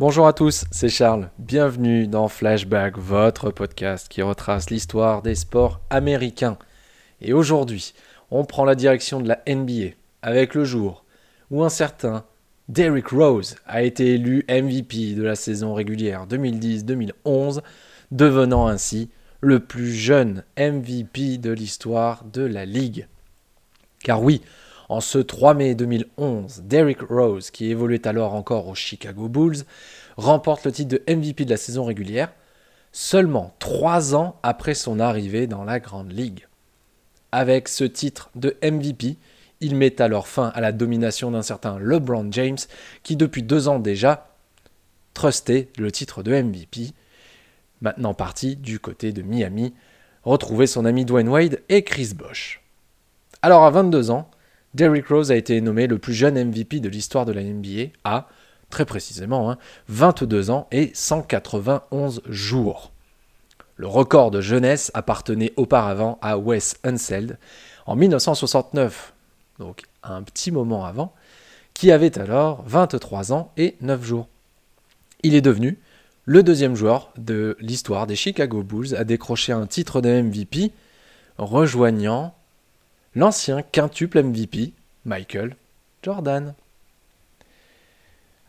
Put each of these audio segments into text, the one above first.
Bonjour à tous, c'est Charles. Bienvenue dans Flashback, votre podcast qui retrace l'histoire des sports américains. Et aujourd'hui, on prend la direction de la NBA avec le jour où un certain Derrick Rose a été élu MVP de la saison régulière 2010-2011, devenant ainsi le plus jeune MVP de l'histoire de la ligue. Car oui, en ce 3 mai 2011, Derrick Rose, qui évoluait alors encore aux Chicago Bulls, remporte le titre de MVP de la saison régulière, seulement 3 ans après son arrivée dans la Grande Ligue. Avec ce titre de MVP, il met alors fin à la domination d'un certain LeBron James, qui depuis deux ans déjà trustait le titre de MVP, maintenant parti du côté de Miami, retrouver son ami Dwayne Wade et Chris Bosh. Alors à 22 ans, Derrick Rose a été nommé le plus jeune MVP de l'histoire de la NBA à, très précisément, 22 hein, ans et 191 jours. Le record de jeunesse appartenait auparavant à Wes Unseld en 1969, donc un petit moment avant, qui avait alors 23 ans et 9 jours. Il est devenu le deuxième joueur de l'histoire des Chicago Bulls à décrocher un titre de MVP, rejoignant l'ancien quintuple MVP, Michael Jordan.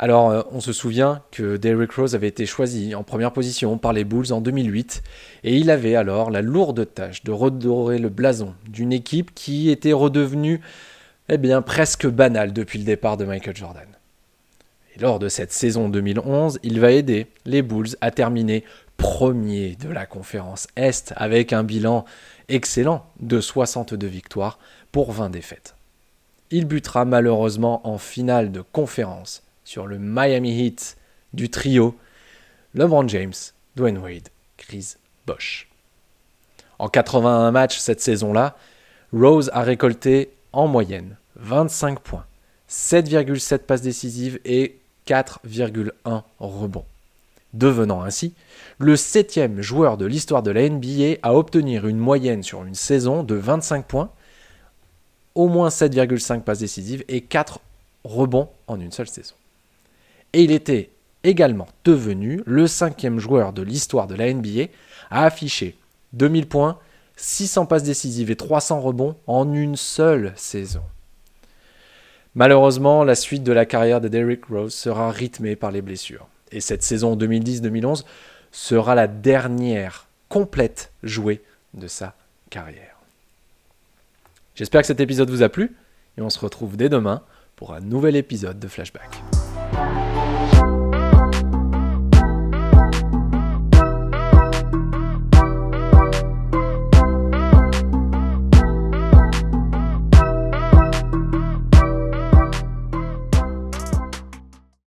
Alors, euh, on se souvient que Derrick Rose avait été choisi en première position par les Bulls en 2008, et il avait alors la lourde tâche de redorer le blason d'une équipe qui était redevenue eh bien, presque banale depuis le départ de Michael Jordan. Et lors de cette saison 2011, il va aider les Bulls à terminer premier de la conférence Est avec un bilan excellent de 62 victoires pour 20 défaites. Il butera malheureusement en finale de conférence sur le Miami Heat du trio LeBron James, Dwayne Wade, Chris Bosh. En 81 matchs cette saison-là, Rose a récolté en moyenne 25 points, 7,7 passes décisives et 4,1 rebonds, devenant ainsi le septième joueur de l'histoire de la NBA à obtenir une moyenne sur une saison de 25 points, au moins 7,5 passes décisives et 4 rebonds en une seule saison. Et il était également devenu le cinquième joueur de l'histoire de la NBA à afficher 2000 points, 600 passes décisives et 300 rebonds en une seule saison. Malheureusement, la suite de la carrière de Derrick Rose sera rythmée par les blessures. Et cette saison 2010-2011 sera la dernière complète jouée de sa carrière. J'espère que cet épisode vous a plu et on se retrouve dès demain pour un nouvel épisode de Flashback.